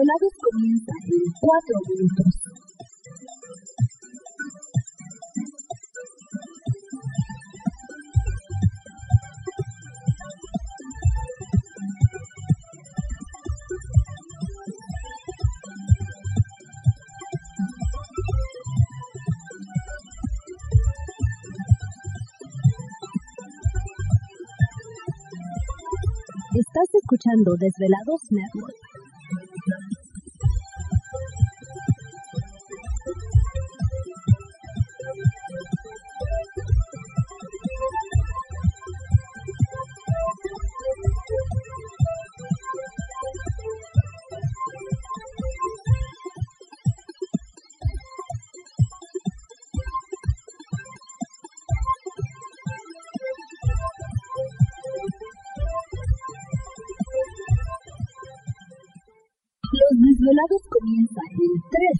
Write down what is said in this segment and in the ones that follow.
Los desvelados comienzan en 4 minutos. Estás escuchando Desvelados Network. Los desvelados comienzan en 3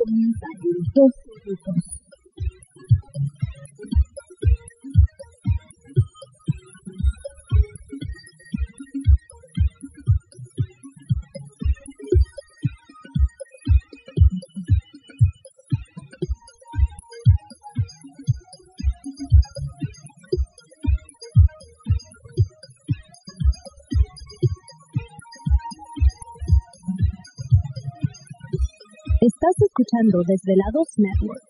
Comienzan en 2 minutos. Estás escuchando Desvelados Network.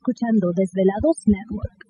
Escuchando Desvelados Network.